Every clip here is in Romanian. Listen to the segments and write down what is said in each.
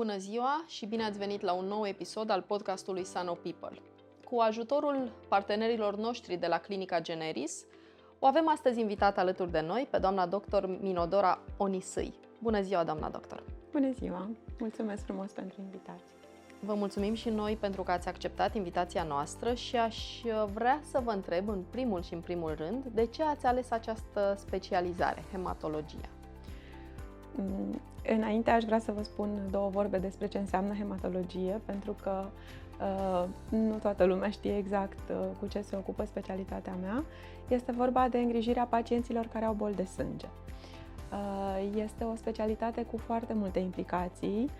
Bună ziua și bine ați venit la un nou episod al podcastului Sano People. Cu ajutorul partenerilor noștri de la Clinica Generis, o avem astăzi invitat alături de noi pe doamna doctor Minodora Onisâi. Bună ziua, doamna doctor! Bună ziua! Mulțumesc frumos pentru invitație! Vă mulțumim și noi pentru că ați acceptat invitația noastră și aș vrea să vă întreb în primul și în primul rând de ce ați ales această specializare, hematologia. Mm, înainte aș vrea să vă spun două vorbe despre ce înseamnă hematologie, pentru că uh, nu toată lumea știe exact uh, cu ce se ocupă specialitatea mea. Este vorba de îngrijirea pacienților care au boli de sânge. Uh, este o specialitate cu foarte multe implicații.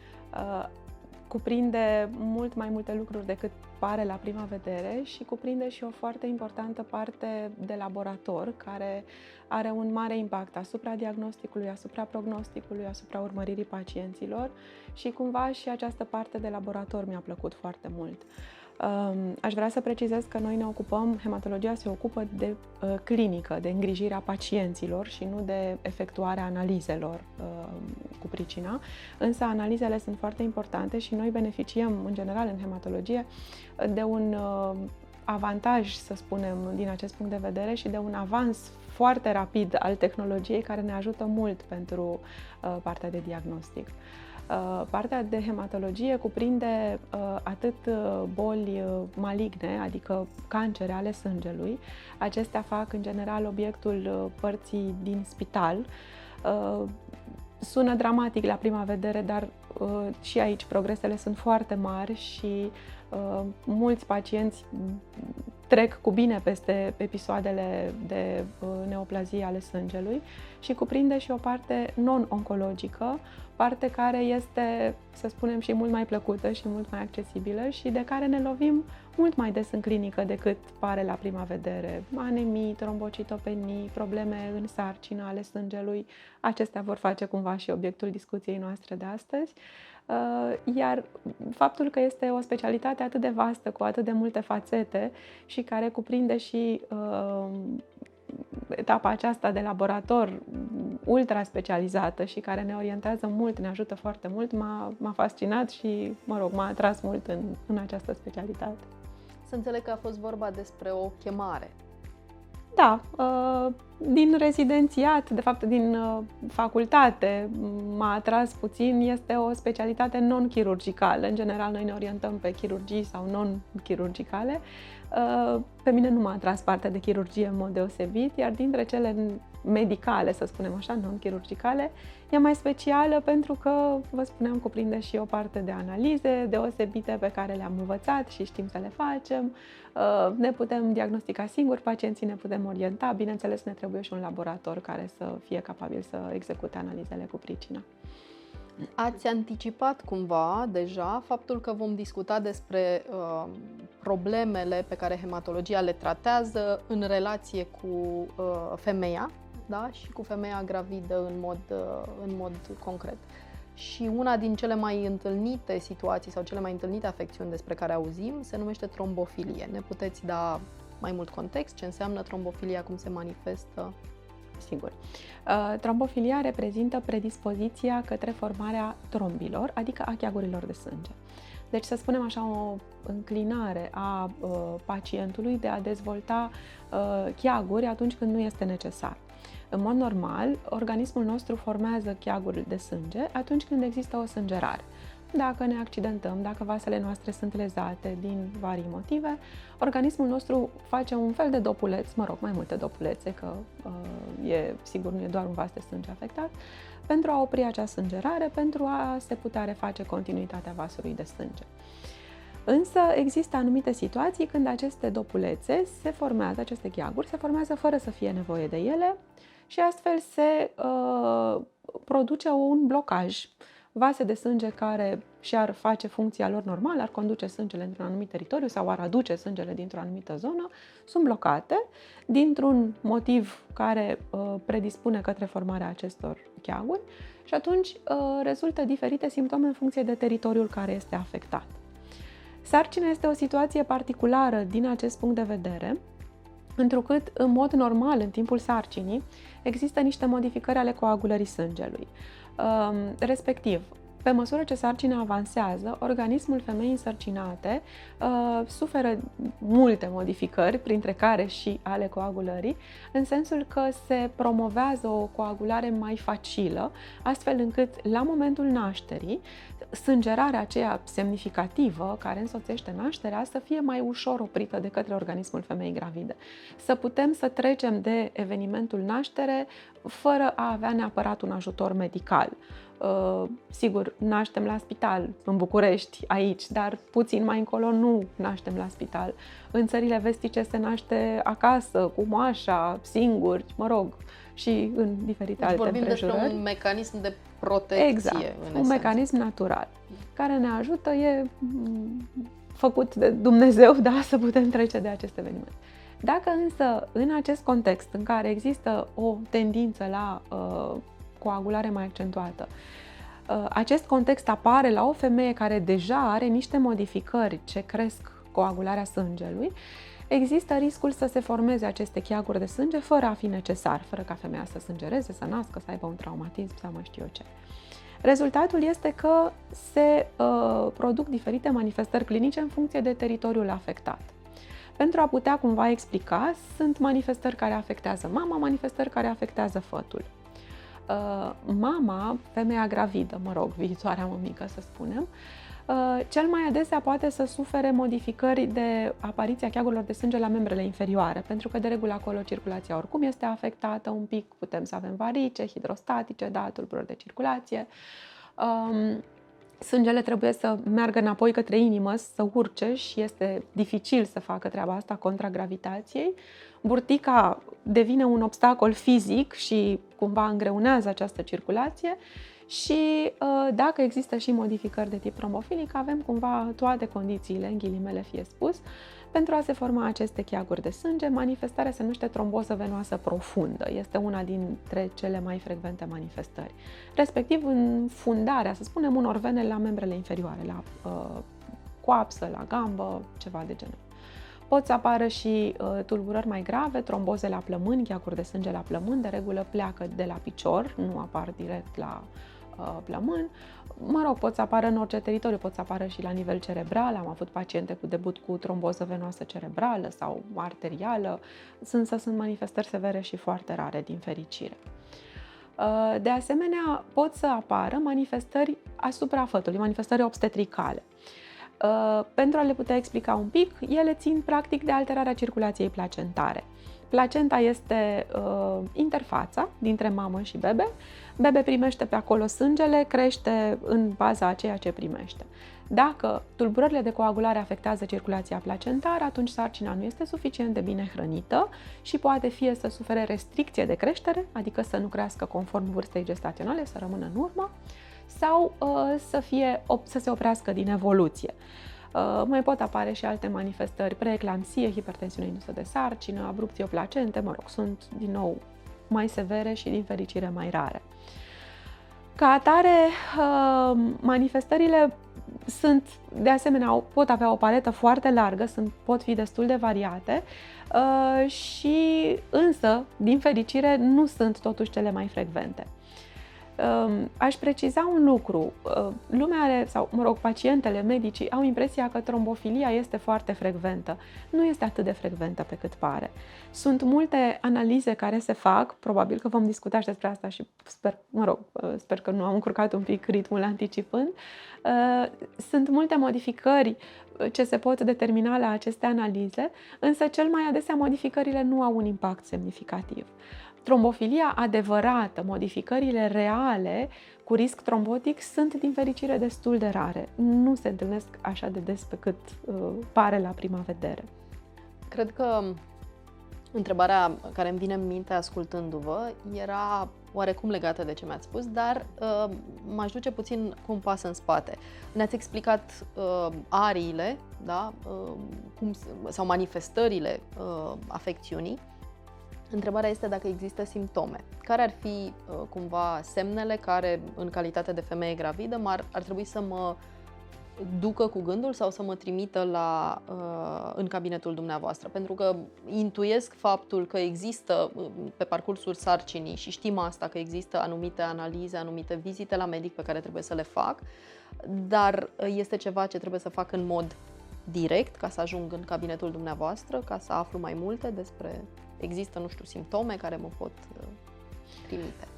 Uh, cuprinde mult mai multe lucruri decât pare la prima vedere și cuprinde și o foarte importantă parte de laborator care are un mare impact asupra diagnosticului, asupra prognosticului, asupra urmăririi pacienților și cumva și această parte de laborator mi-a plăcut foarte mult. Aș vrea să precizez că noi ne ocupăm, hematologia se ocupă de uh, clinică, de îngrijirea pacienților și nu de efectuarea analizelor uh, cu pricina, însă analizele sunt foarte importante și noi beneficiem în general în hematologie de un uh, avantaj, să spunem, din acest punct de vedere și de un avans foarte rapid al tehnologiei care ne ajută mult pentru partea de diagnostic. Uh, partea de hematologie cuprinde uh, atât uh, boli maligne, adică cancere ale sângelui. Acestea fac în general obiectul părții din spital. Sună dramatic la prima vedere, dar și aici progresele sunt foarte mari și mulți pacienți trec cu bine peste episoadele de neoplazie ale sângelui și cuprinde și o parte non-oncologică, parte care este, să spunem, și mult mai plăcută și mult mai accesibilă și de care ne lovim mult mai des în clinică decât pare la prima vedere. Anemii, trombocitopenii, probleme în sarcină ale sângelui, acestea vor face cumva și obiectul discuției noastre de astăzi. Uh, iar faptul că este o specialitate atât de vastă, cu atât de multe fațete și care cuprinde și uh, etapa aceasta de laborator ultra specializată și care ne orientează mult, ne ajută foarte mult, m-a, m-a fascinat și, mă rog, m-a atras mult în, în această specialitate. Să înțeleg că a fost vorba despre o chemare. Da, uh, din rezidențiat, de fapt din uh, facultate, m-a atras puțin, este o specialitate non-chirurgicală. În general, noi ne orientăm pe chirurgii sau non-chirurgicale. Uh, pe mine nu m-a atras partea de chirurgie în mod deosebit, iar dintre cele medicale, să spunem așa, non-chirurgicale, e mai specială pentru că, vă spuneam, cuprinde și o parte de analize deosebite pe care le-am învățat și știm să le facem. Uh, ne putem diagnostica singuri, pacienții ne putem orienta, bineînțeles ne trebuie și un laborator care să fie capabil să execute analizele cu pricina. Ați anticipat cumva deja faptul că vom discuta despre uh, problemele pe care hematologia le tratează în relație cu uh, femeia da? și cu femeia gravidă în mod, uh, în mod concret. Și una din cele mai întâlnite situații sau cele mai întâlnite afecțiuni despre care auzim se numește trombofilie. Ne puteți da mai mult context ce înseamnă trombofilia, cum se manifestă? Sigur. Uh, trombofilia reprezintă predispoziția către formarea trombilor, adică a cheagurilor de sânge. Deci, să spunem așa, o înclinare a uh, pacientului de a dezvolta uh, cheaguri atunci când nu este necesar. În mod normal, organismul nostru formează cheaguri de sânge atunci când există o sângerare. Dacă ne accidentăm, dacă vasele noastre sunt lezate din vari motive, organismul nostru face un fel de dopuleț, mă rog, mai multe dopulețe, că uh, e, sigur nu e doar un vas de sânge afectat, pentru a opri acea sângerare, pentru a se putea reface continuitatea vasului de sânge. Însă există anumite situații când aceste dopulețe se formează, aceste cheaguri se formează fără să fie nevoie de ele și astfel se uh, produce un blocaj vase de sânge care și-ar face funcția lor normală, ar conduce sângele într-un anumit teritoriu sau ar aduce sângele dintr-o anumită zonă, sunt blocate dintr-un motiv care uh, predispune către formarea acestor cheaguri și atunci uh, rezultă diferite simptome în funcție de teritoriul care este afectat. Sarcina este o situație particulară din acest punct de vedere, întrucât, în mod normal, în timpul sarcinii, există niște modificări ale coagulării sângelui. Um, respectiv, pe măsură ce sarcina avansează, organismul femeii însărcinate uh, suferă multe modificări, printre care și ale coagulării, în sensul că se promovează o coagulare mai facilă, astfel încât la momentul nașterii sângerarea aceea semnificativă care însoțește nașterea să fie mai ușor oprită de către organismul femeii gravide. Să putem să trecem de evenimentul naștere fără a avea neapărat un ajutor medical. Uh, sigur, naștem la spital în București, aici, dar puțin mai încolo nu naștem la spital. În țările vestice se naște acasă, cu moașa, singuri, mă rog, și în diferite deci alte vorbim împrejurări. despre un mecanism de protecție. Exact, în un esență. mecanism natural care ne ajută, e mm, făcut de Dumnezeu, da, să putem trece de acest eveniment. Dacă însă în acest context în care există o tendință la uh, coagulare mai accentuată, uh, acest context apare la o femeie care deja are niște modificări ce cresc coagularea sângelui, există riscul să se formeze aceste cheaguri de sânge fără a fi necesar, fără ca femeia să sângereze, să nască, să aibă un traumatism sau mai știu eu ce. Rezultatul este că se uh, produc diferite manifestări clinice în funcție de teritoriul afectat. Pentru a putea cumva explica, sunt manifestări care afectează mama, manifestări care afectează fătul. Uh, mama, femeia gravidă, mă rog, viitoarea mămică să spunem, uh, cel mai adesea poate să sufere modificări de apariția cheagurilor de sânge la membrele inferioare, pentru că de regulă acolo circulația oricum este afectată un pic, putem să avem varice, hidrostatice, da, tulburări de circulație. Um, sângele trebuie să meargă înapoi către inimă, să urce și este dificil să facă treaba asta contra gravitației. Burtica devine un obstacol fizic și cumva îngreunează această circulație și uh, dacă există și modificări de tip trombofilic, avem cumva toate condițiile, în ghilimele fie spus, pentru a se forma aceste cheaguri de sânge. Manifestarea se numește tromboză venoasă profundă. Este una dintre cele mai frecvente manifestări. Respectiv în fundarea, să spunem, unor vene la membrele inferioare, la uh, coapsă, la gambă, ceva de genul. Pot să apară și uh, tulburări mai grave, tromboze la plămâni, cheaguri de sânge la plămâni, de regulă pleacă de la picior, nu apar direct la uh, plămân. Mă rog, pot să apară în orice teritoriu, pot să apară și la nivel cerebral. Am avut paciente cu debut cu tromboză venoasă cerebrală sau arterială, însă sunt manifestări severe și foarte rare, din fericire. Uh, de asemenea, pot să apară manifestări asupra fătului, manifestări obstetricale. Uh, pentru a le putea explica un pic, ele țin practic de alterarea circulației placentare. Placenta este uh, interfața dintre mamă și bebe. Bebe primește pe acolo sângele, crește în baza a ceea ce primește. Dacă tulburările de coagulare afectează circulația placentară, atunci sarcina nu este suficient de bine hrănită și poate fie să sufere restricție de creștere, adică să nu crească conform vârstei gestaționale, să rămână în urmă, sau uh, să, fie, să se oprească din evoluție. Uh, mai pot apare și alte manifestări, preeclampsie, hipertensiune indusă de sarcină, abrupție placente, mă rog, sunt din nou mai severe și din fericire mai rare. Ca atare, uh, manifestările sunt, de asemenea, pot avea o paletă foarte largă, sunt, pot fi destul de variate uh, și însă, din fericire, nu sunt totuși cele mai frecvente. Aș preciza un lucru. Lumea are, sau mă rog, pacientele, medicii au impresia că trombofilia este foarte frecventă. Nu este atât de frecventă pe cât pare. Sunt multe analize care se fac, probabil că vom discuta și despre asta și sper, mă rog, sper că nu am încurcat un pic ritmul anticipând. Sunt multe modificări ce se pot determina la aceste analize, însă cel mai adesea modificările nu au un impact semnificativ. Trombofilia adevărată, modificările reale cu risc trombotic sunt din fericire destul de rare. Nu se întâlnesc așa de des pe cât uh, pare la prima vedere. Cred că întrebarea care îmi vine în minte ascultându-vă era oarecum legată de ce mi-ați spus, dar uh, m-aș duce puțin cu un pas în spate. Ne-ați explicat uh, ariile, da? uh, cum, sau manifestările uh, afecțiunii. Întrebarea este dacă există simptome. Care ar fi uh, cumva semnele care, în calitate de femeie gravidă, ar, ar trebui să mă ducă cu gândul sau să mă trimită la, uh, în cabinetul dumneavoastră. Pentru că intuiesc faptul că există uh, pe parcursul sarcinii și știm asta că există anumite analize, anumite vizite la medic pe care trebuie să le fac, dar este ceva ce trebuie să fac în mod direct ca să ajung în cabinetul dumneavoastră, ca să aflu mai multe despre există, nu știu, simptome care mă pot uh, trimite.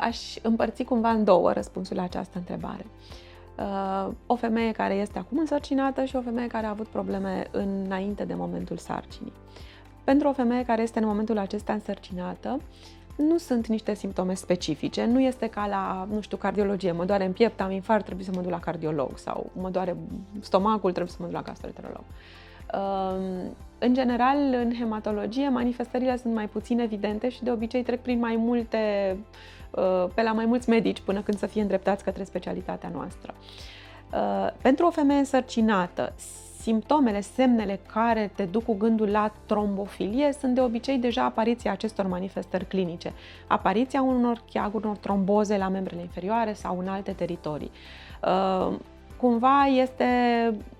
Aș împărți cumva în două răspunsul la această întrebare. Uh, Uh, o femeie care este acum însărcinată și o femeie care a avut probleme înainte de momentul sarcinii. Pentru o femeie care este în momentul acesta însărcinată, nu sunt niște simptome specifice, nu este ca la, nu știu, cardiologie, mă doare în piept, am infart, trebuie să mă duc la cardiolog sau mă doare stomacul, trebuie să mă duc la gastroenterolog. Um, în general, în hematologie, manifestările sunt mai puțin evidente și de obicei trec prin mai multe Uh, pe la mai mulți medici până când să fie îndreptați către specialitatea noastră. Uh, pentru o femeie însărcinată, simptomele, semnele care te duc cu gândul la trombofilie sunt de obicei deja apariția acestor manifestări clinice, apariția unor cheaguri, unor tromboze la membrele inferioare sau în alte teritorii. Uh, cumva este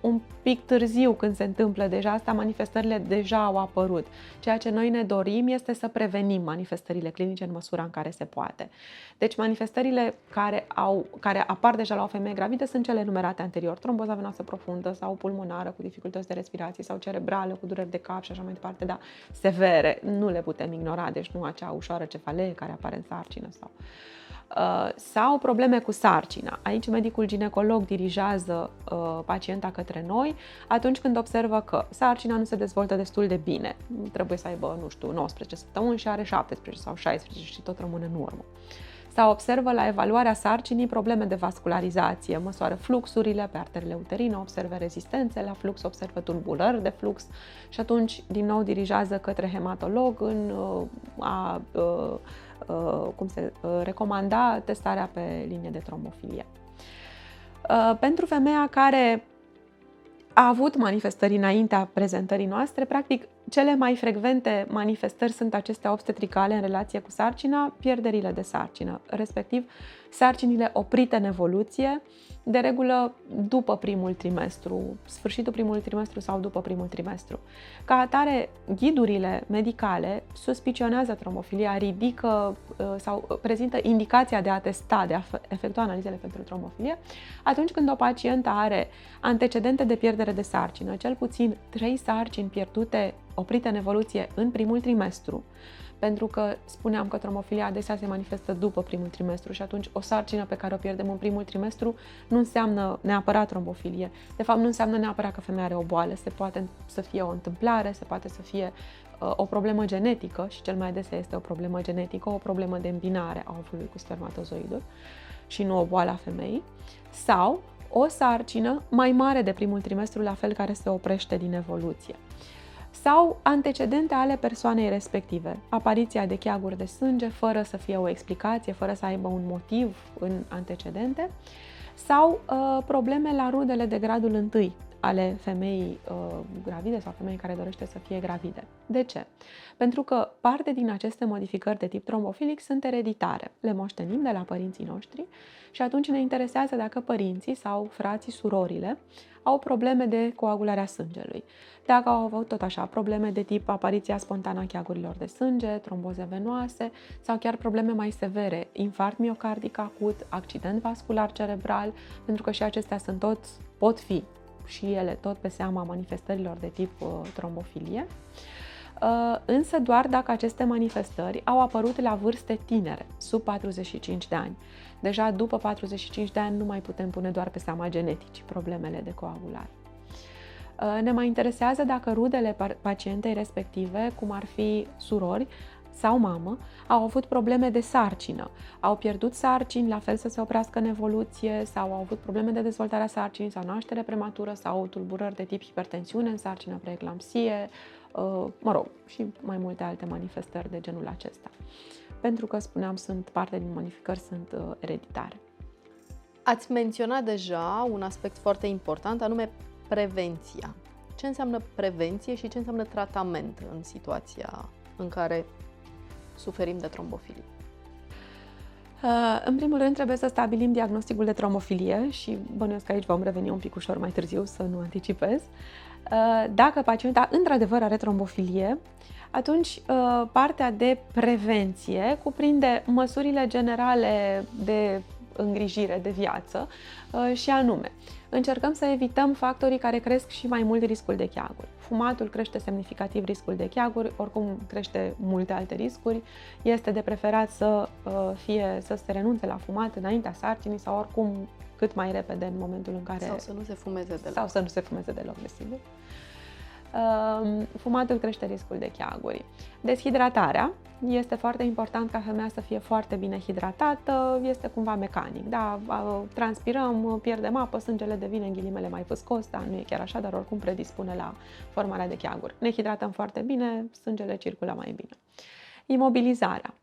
un pic târziu când se întâmplă deja asta, manifestările deja au apărut. Ceea ce noi ne dorim este să prevenim manifestările clinice în măsura în care se poate. Deci manifestările care, au, care apar deja la o femeie gravidă sunt cele numerate anterior, tromboza venoasă profundă sau pulmonară cu dificultăți de respirație sau cerebrală cu dureri de cap și așa mai departe, dar severe, nu le putem ignora, deci nu acea ușoară cefalee care apare în sarcină sau Uh, sau probleme cu sarcina. Aici medicul ginecolog dirigează uh, pacienta către noi atunci când observă că sarcina nu se dezvoltă destul de bine. Trebuie să aibă, nu știu, 19 săptămâni și are 17 sau 16 și tot rămâne în urmă. Sau observă la evaluarea sarcinii probleme de vascularizație, măsoară fluxurile pe arterele uterine, observă rezistențe la flux, observă tulburări de flux și atunci din nou dirigează către hematolog în uh, a, a Uh, cum se uh, recomanda testarea pe linie de trombofilie. Uh, pentru femeia care a avut manifestări înaintea prezentării noastre, practic cele mai frecvente manifestări sunt acestea obstetricale în relație cu sarcina, pierderile de sarcină, respectiv sarcinile oprite în evoluție, de regulă după primul trimestru, sfârșitul primului trimestru sau după primul trimestru. Ca atare, ghidurile medicale suspicionează trombofilia, ridică uh, sau prezintă indicația de a testa, de a efectua analizele pentru trombofilie, atunci când o pacientă are antecedente de pierdere de sarcină, cel puțin trei sarcini pierdute oprite în evoluție în primul trimestru, pentru că spuneam că tromofilia adesea se manifestă după primul trimestru și atunci o sarcină pe care o pierdem în primul trimestru nu înseamnă neapărat trombofilie. De fapt, nu înseamnă neapărat că femeia are o boală, se poate să fie o întâmplare, se poate să fie uh, o problemă genetică și cel mai adesea este o problemă genetică, o problemă de îmbinare a ovului cu spermatozoidul și nu o boală a femeii, sau o sarcină mai mare de primul trimestru, la fel care se oprește din evoluție sau antecedente ale persoanei respective, apariția de cheaguri de sânge fără să fie o explicație, fără să aibă un motiv în antecedente, sau uh, probleme la rudele de gradul întâi ale femeii uh, gravide sau femeii care dorește să fie gravide. De ce? Pentru că parte din aceste modificări de tip trombofilic sunt ereditare. Le moștenim de la părinții noștri și atunci ne interesează dacă părinții sau frații, surorile au probleme de coagulare a sângelui. Dacă au avut tot așa probleme de tip apariția spontană a cheagurilor de sânge, tromboze venoase sau chiar probleme mai severe, infarct miocardic acut, accident vascular cerebral, pentru că și acestea sunt tot, pot fi și ele tot pe seama manifestărilor de tip uh, trombofilie. Uh, însă doar dacă aceste manifestări au apărut la vârste tinere, sub 45 de ani. Deja după 45 de ani nu mai putem pune doar pe seama geneticii problemele de coagulare. Uh, ne mai interesează dacă rudele pacientei respective, cum ar fi surori sau mamă, au avut probleme de sarcină, au pierdut sarcini, la fel să se oprească în evoluție, sau au avut probleme de dezvoltare a sarcinii sau naștere prematură sau tulburări de tip hipertensiune în sarcină, preeclampsie, uh, mă rog, și mai multe alte manifestări de genul acesta. pentru că, spuneam, sunt parte din modificări sunt uh, ereditare. Ați menționat deja un aspect foarte important, anume prevenția. Ce înseamnă prevenție și ce înseamnă tratament în situația în care suferim de trombofilie? Uh, în primul rând trebuie să stabilim diagnosticul de trombofilie și bănuiesc că aici vom reveni un pic ușor mai târziu, să nu anticipez. Uh, dacă pacienta într-adevăr are trombofilie, atunci uh, partea de prevenție cuprinde măsurile generale de îngrijire de viață și anume, încercăm să evităm factorii care cresc și mai mult riscul de cheaguri. Fumatul crește semnificativ riscul de cheaguri, oricum crește multe alte riscuri. Este de preferat să fie să se renunțe la fumat înaintea sarcinii sau oricum cât mai repede în momentul în care... Sau să nu se fumeze deloc. Sau să nu se fumeze deloc, desigur. Fumatul crește riscul de cheaguri. Deshidratarea. Este foarte important ca femeia să fie foarte bine hidratată, este cumva mecanic. Da, transpirăm, pierdem apă, sângele devine în ghilimele mai făscos, dar nu e chiar așa, dar oricum predispune la formarea de cheaguri. Ne hidratăm foarte bine, sângele circulă mai bine. Imobilizarea.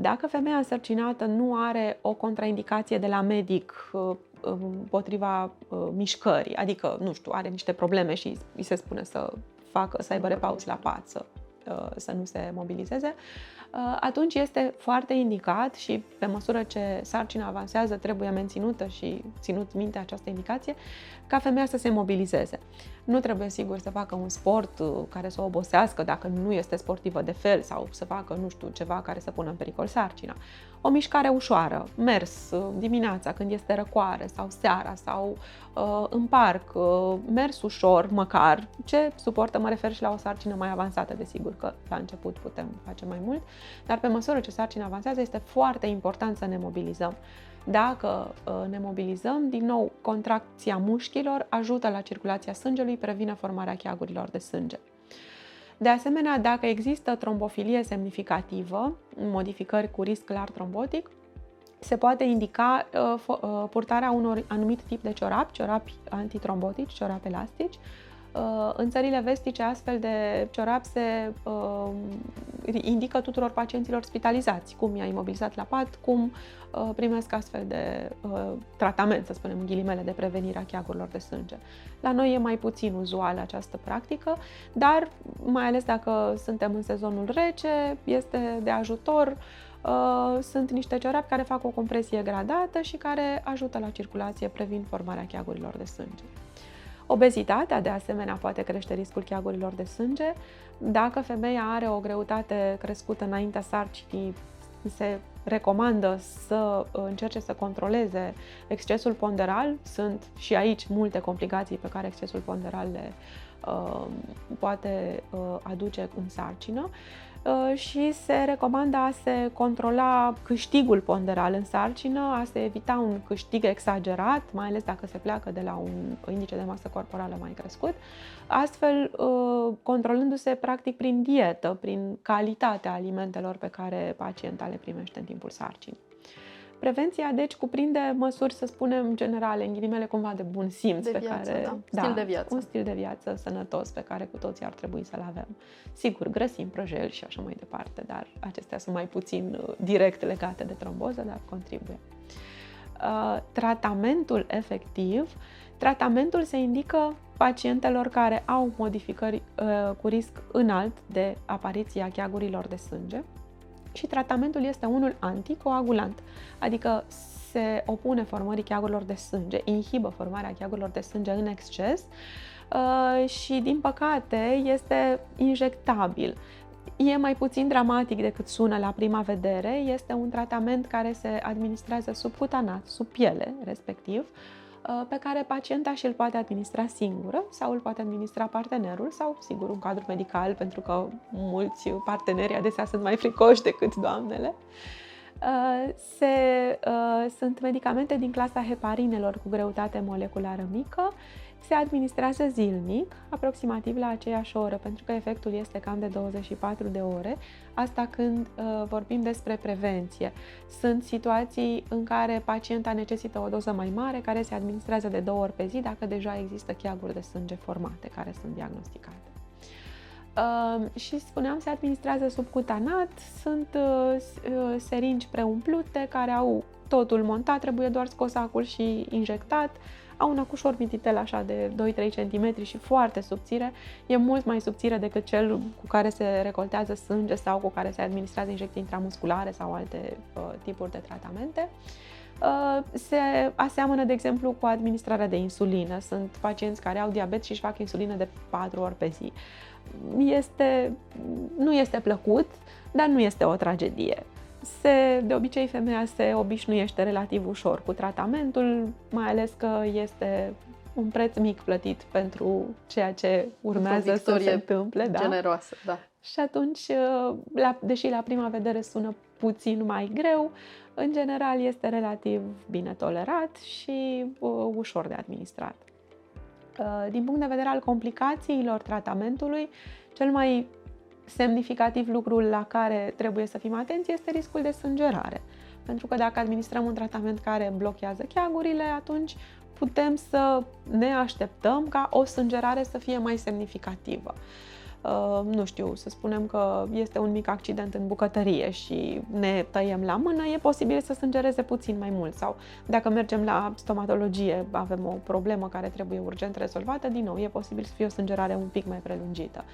Dacă femeia însărcinată nu are o contraindicație de la medic împotriva mișcării, adică, nu știu, are niște probleme și îi se spune să facă, să aibă repauți la pață, să nu se mobilizeze, atunci este foarte indicat și pe măsură ce sarcina avansează trebuie menținută și ținut minte această indicație, ca femeia să se mobilizeze. Nu trebuie sigur să facă un sport uh, care să o obosească dacă nu este sportivă de fel sau să facă, nu știu, ceva care să pună în pericol sarcina. O mișcare ușoară, mers uh, dimineața când este răcoare sau seara sau uh, în parc, uh, mers ușor măcar. Ce suportă, mă refer și la o sarcină mai avansată, desigur că la început putem face mai mult, dar pe măsură ce sarcina avansează este foarte important să ne mobilizăm. Dacă uh, ne mobilizăm, din nou, contracția mușchilor ajută la circulația sângelui, previne formarea cheagurilor de sânge. De asemenea, dacă există trombofilie semnificativă, modificări cu risc clar trombotic, se poate indica uh, uh, purtarea unor anumit tip de ciorapi, ciorapi antitrombotici, ciorapi elastici, Uh, în țările vestice, astfel de ciorapi se uh, indică tuturor pacienților spitalizați, cum i-a imobilizat la pat, cum uh, primesc astfel de uh, tratament, să spunem, în ghilimele, de prevenire a cheagurilor de sânge. La noi e mai puțin uzuală această practică, dar mai ales dacă suntem în sezonul rece, este de ajutor. Uh, sunt niște ciorapți care fac o compresie gradată și care ajută la circulație, previn formarea cheagurilor de sânge. Obezitatea, de asemenea, poate crește riscul cheagurilor de sânge. Dacă femeia are o greutate crescută înaintea sarcinii, se recomandă să încerce să controleze excesul ponderal. Sunt și aici multe complicații pe care excesul ponderal le uh, poate uh, aduce în sarcină. Uh, și se recomandă a se controla câștigul ponderal în sarcină, a se evita un câștig exagerat, mai ales dacă se pleacă de la un indice de masă corporală mai crescut, astfel uh, controlându-se practic prin dietă, prin calitatea alimentelor pe care pacienta le primește în timpul sarcinii. Prevenția, deci, cuprinde măsuri, să spunem, generale, în ghilimele cumva de bun simț. De pe viață, care, da. da. Stil de viață. Un stil de viață sănătos pe care cu toții ar trebui să-l avem. Sigur, grăsim, prăjeli și așa mai departe, dar acestea sunt mai puțin uh, direct legate de tromboză, dar contribuie. Uh, tratamentul efectiv, tratamentul se indică pacientelor care au modificări uh, cu risc înalt de apariția cheagurilor de sânge, și tratamentul este unul anticoagulant, adică se opune formării cheagurilor de sânge, inhibă formarea cheagurilor de sânge în exces uh, și, din păcate, este injectabil. E mai puțin dramatic decât sună la prima vedere, este un tratament care se administrează subcutanat, sub piele, respectiv, Uh, pe care pacienta și îl poate administra singură sau îl poate administra partenerul sau, sigur, un cadru medical, pentru că mulți parteneri adesea sunt mai fricoși decât doamnele. Uh, se, uh, sunt medicamente din clasa heparinelor cu greutate moleculară mică se administrează zilnic, aproximativ la aceeași oră, pentru că efectul este cam de 24 de ore, asta când uh, vorbim despre prevenție. Sunt situații în care pacienta necesită o doză mai mare, care se administrează de două ori pe zi, dacă deja există cheaguri de sânge formate care sunt diagnosticate. Uh, și spuneam, se administrează subcutanat, sunt uh, uh, seringi preumplute care au totul montat, trebuie doar scos acul și injectat. Au un acușor mititel așa de 2-3 cm și foarte subțire. E mult mai subțire decât cel cu care se recoltează sânge sau cu care se administrează injecții intramusculare sau alte uh, tipuri de tratamente. Uh, se aseamănă, de exemplu, cu administrarea de insulină. Sunt pacienți care au diabet și își fac insulină de 4 ori pe zi. Este, nu este plăcut, dar nu este o tragedie se, de obicei femeia se obișnuiește relativ ușor cu tratamentul, mai ales că este un preț mic plătit pentru ceea ce urmează să se întâmple. Da? Generoasă, da. Și atunci, la, deși la prima vedere sună puțin mai greu, în general este relativ bine tolerat și uh, ușor de administrat. Uh, din punct de vedere al complicațiilor tratamentului, cel mai semnificativ lucrul la care trebuie să fim atenți este riscul de sângerare. Pentru că dacă administrăm un tratament care blochează cheagurile, atunci putem să ne așteptăm ca o sângerare să fie mai semnificativă. Uh, nu știu, să spunem că este un mic accident în bucătărie și ne tăiem la mână, e posibil să sângereze puțin mai mult. Sau dacă mergem la stomatologie, avem o problemă care trebuie urgent rezolvată, din nou, e posibil să fie o sângerare un pic mai prelungită.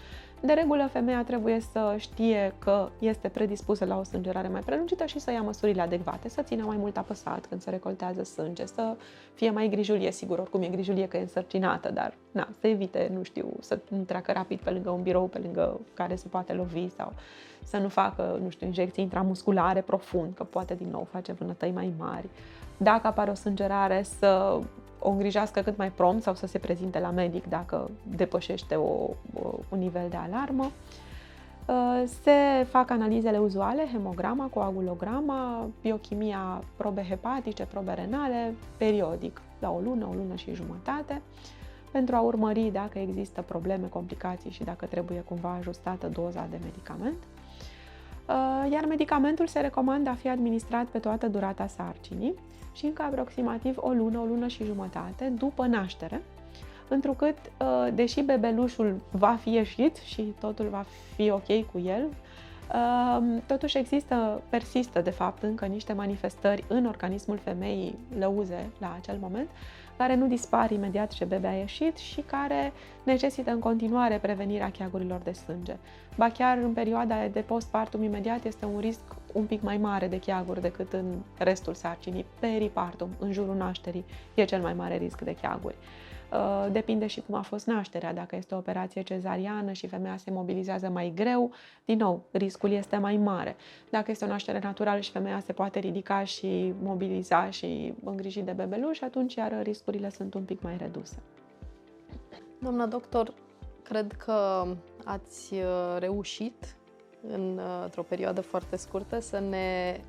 De regulă, femeia trebuie să știe că este predispusă la o sângerare mai prelungită și să ia măsurile adecvate, să țină mai mult apăsat când se recoltează sânge, să fie mai grijulie, sigur, oricum e grijulie că e însărcinată, dar na, să evite, nu știu, să nu treacă rapid pe lângă un birou, pe lângă care se poate lovi sau să nu facă, nu știu, injecții intramusculare profund, că poate din nou face vânătăi mai mari. Dacă apare o sângerare, să o îngrijească cât mai prompt sau să se prezinte la medic dacă depășește o, o, un nivel de alarmă. Uh, se fac analizele uzuale, hemograma, coagulograma, biochimia, probe hepatice, probe renale, periodic, la o lună, o lună și jumătate, pentru a urmări dacă există probleme, complicații și dacă trebuie cumva ajustată doza de medicament. Uh, iar medicamentul se recomandă a fi administrat pe toată durata sarcinii și încă aproximativ o lună, o lună și jumătate după naștere, întrucât, uh, deși bebelușul va fi ieșit și totul va fi ok cu el, uh, totuși există, persistă de fapt încă niște manifestări în organismul femeii lăuze la acel moment, care nu dispar imediat ce bebe a ieșit și care necesită în continuare prevenirea cheagurilor de sânge. Ba chiar în perioada de postpartum imediat este un risc un pic mai mare de cheaguri decât în restul sarcinii. Peripartum, în jurul nașterii, e cel mai mare risc de cheaguri. Uh, depinde și cum a fost nașterea. Dacă este o operație cezariană și femeia se mobilizează mai greu, din nou, riscul este mai mare. Dacă este o naștere naturală și femeia se poate ridica și mobiliza și îngriji de bebeluș, atunci iar riscurile sunt un pic mai reduse. Doamna doctor, cred că ați uh, reușit într-o perioadă foarte scurtă să ne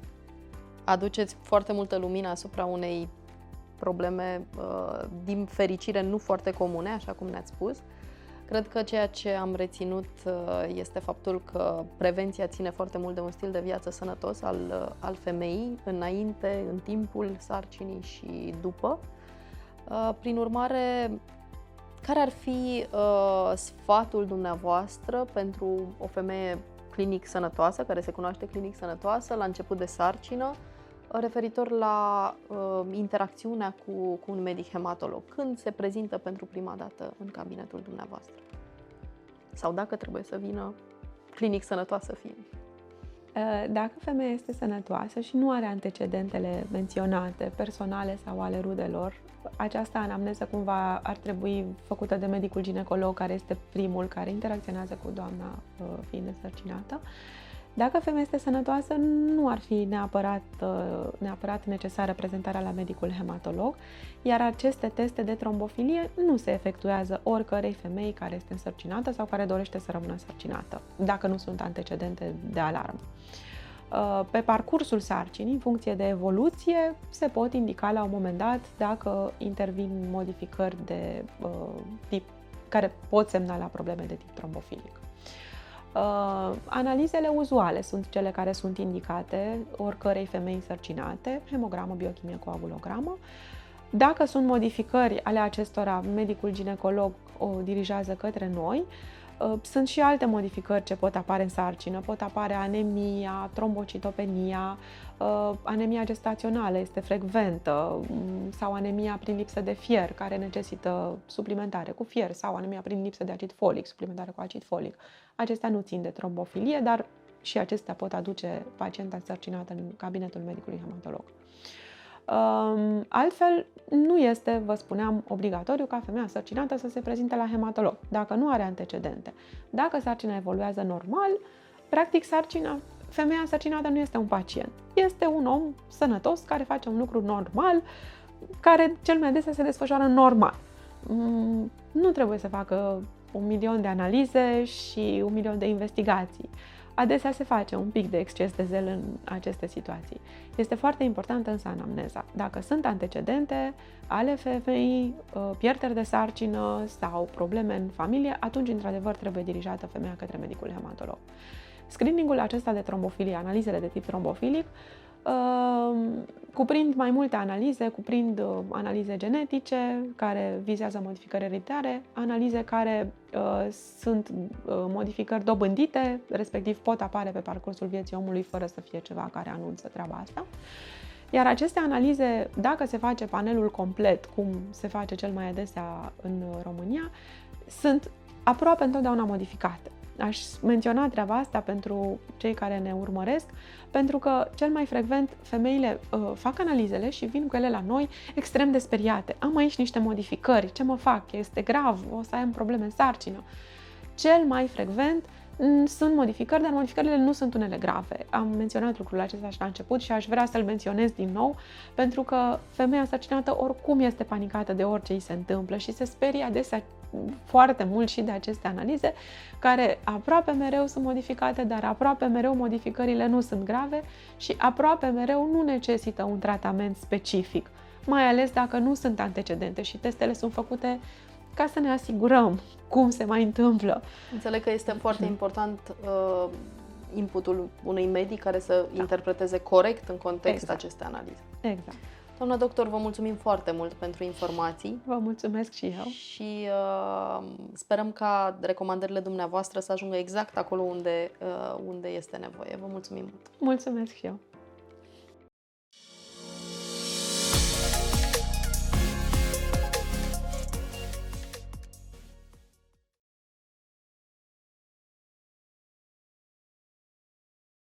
aduceți foarte multă lumină asupra unei probleme, uh, din fericire, nu foarte comune, așa cum ne-ați spus. Cred că ceea ce am reținut uh, este faptul că prevenția ține foarte mult de un stil de viață sănătos al, uh, al femeii, înainte, în timpul sarcinii și după. Prin urmare, care ar fi sfatul dumneavoastră pentru o femeie clinic sănătoasă, care se cunoaște clinic sănătoasă, la început de sarcină, referitor la uh, interacțiunea cu, cu un medic hematolog. Când se prezintă pentru prima dată în cabinetul dumneavoastră? Sau dacă trebuie să vină clinic sănătoasă fiind? Uh, dacă femeia este sănătoasă și nu are antecedentele menționate, personale sau ale rudelor, această anamneză cumva ar trebui făcută de medicul ginecolog, care este primul care interacționează cu doamna uh, fiind însărcinată. Dacă femeia este sănătoasă, nu ar fi neapărat, uh, neapărat necesară prezentarea la medicul hematolog, iar aceste teste de trombofilie nu se efectuează oricărei femei care este însărcinată sau care dorește să rămână însărcinată, dacă nu sunt antecedente de alarmă. Uh, pe parcursul sarcinii, în funcție de evoluție, se pot indica la un moment dat dacă intervin modificări de uh, tip care pot semna la probleme de tip trombofilic. Uh, analizele uzuale sunt cele care sunt indicate oricărei femei însărcinate, hemogramă, biochimie, coagulogramă. Dacă sunt modificări ale acestora, medicul ginecolog o dirigează către noi. Uh, sunt și alte modificări ce pot apare în sarcină. Pot apare anemia, trombocitopenia, uh, anemia gestațională este frecventă mm, sau anemia prin lipsă de fier care necesită suplimentare cu fier sau anemia prin lipsă de acid folic, suplimentare cu acid folic. Acestea nu țin de trombofilie, dar și acestea pot aduce pacienta însărcinată în cabinetul medicului hematolog. Altfel, nu este, vă spuneam, obligatoriu ca femeia însărcinată să se prezinte la hematolog, dacă nu are antecedente. Dacă sarcina evoluează normal, practic sarcina, femeia însărcinată nu este un pacient. Este un om sănătos care face un lucru normal, care cel mai adesea se desfășoară normal. Mm, nu trebuie să facă un milion de analize și un milion de investigații adesea se face un pic de exces de zel în aceste situații. Este foarte importantă însă anamneza. Dacă sunt antecedente ale femeii, uh, pierderi de sarcină sau probleme în familie, atunci, într-adevăr, trebuie dirijată femeia către medicul hematolog. Screeningul acesta de trombofilie, analizele de tip trombofilic, Ehm, cuprind mai multe analize, cuprind uh, analize genetice care vizează modificări ereditare, analize care uh, sunt uh, modificări dobândite, respectiv pot apare pe parcursul vieții omului fără să fie ceva care anunță treaba asta. Iar aceste analize, dacă se face panelul complet, cum se face cel mai adesea în România, sunt aproape întotdeauna modificate. Aș menționa treaba asta pentru cei care ne urmăresc, pentru că cel mai frecvent femeile uh, fac analizele și vin cu ele la noi extrem de speriate. Am aici niște modificări, ce mă fac? Este grav? O să am probleme în sarcină? Cel mai frecvent sunt modificări, dar modificările nu sunt unele grave. Am menționat lucrul acesta și la început și aș vrea să-l menționez din nou, pentru că femeia însărcinată oricum este panicată de orice îi se întâmplă și se sperie adesea foarte mult și de aceste analize, care aproape mereu sunt modificate, dar aproape mereu modificările nu sunt grave și aproape mereu nu necesită un tratament specific, mai ales dacă nu sunt antecedente și testele sunt făcute ca să ne asigurăm cum se mai întâmplă. Înțeleg că este foarte important uh, inputul unui medic care să da. interpreteze corect în context exact. aceste analize. Exact. Doamna doctor, vă mulțumim foarte mult pentru informații. Vă mulțumesc și eu. Și uh, sperăm ca recomandările dumneavoastră să ajungă exact acolo unde, uh, unde este nevoie. Vă mulțumim mult. Mulțumesc și eu.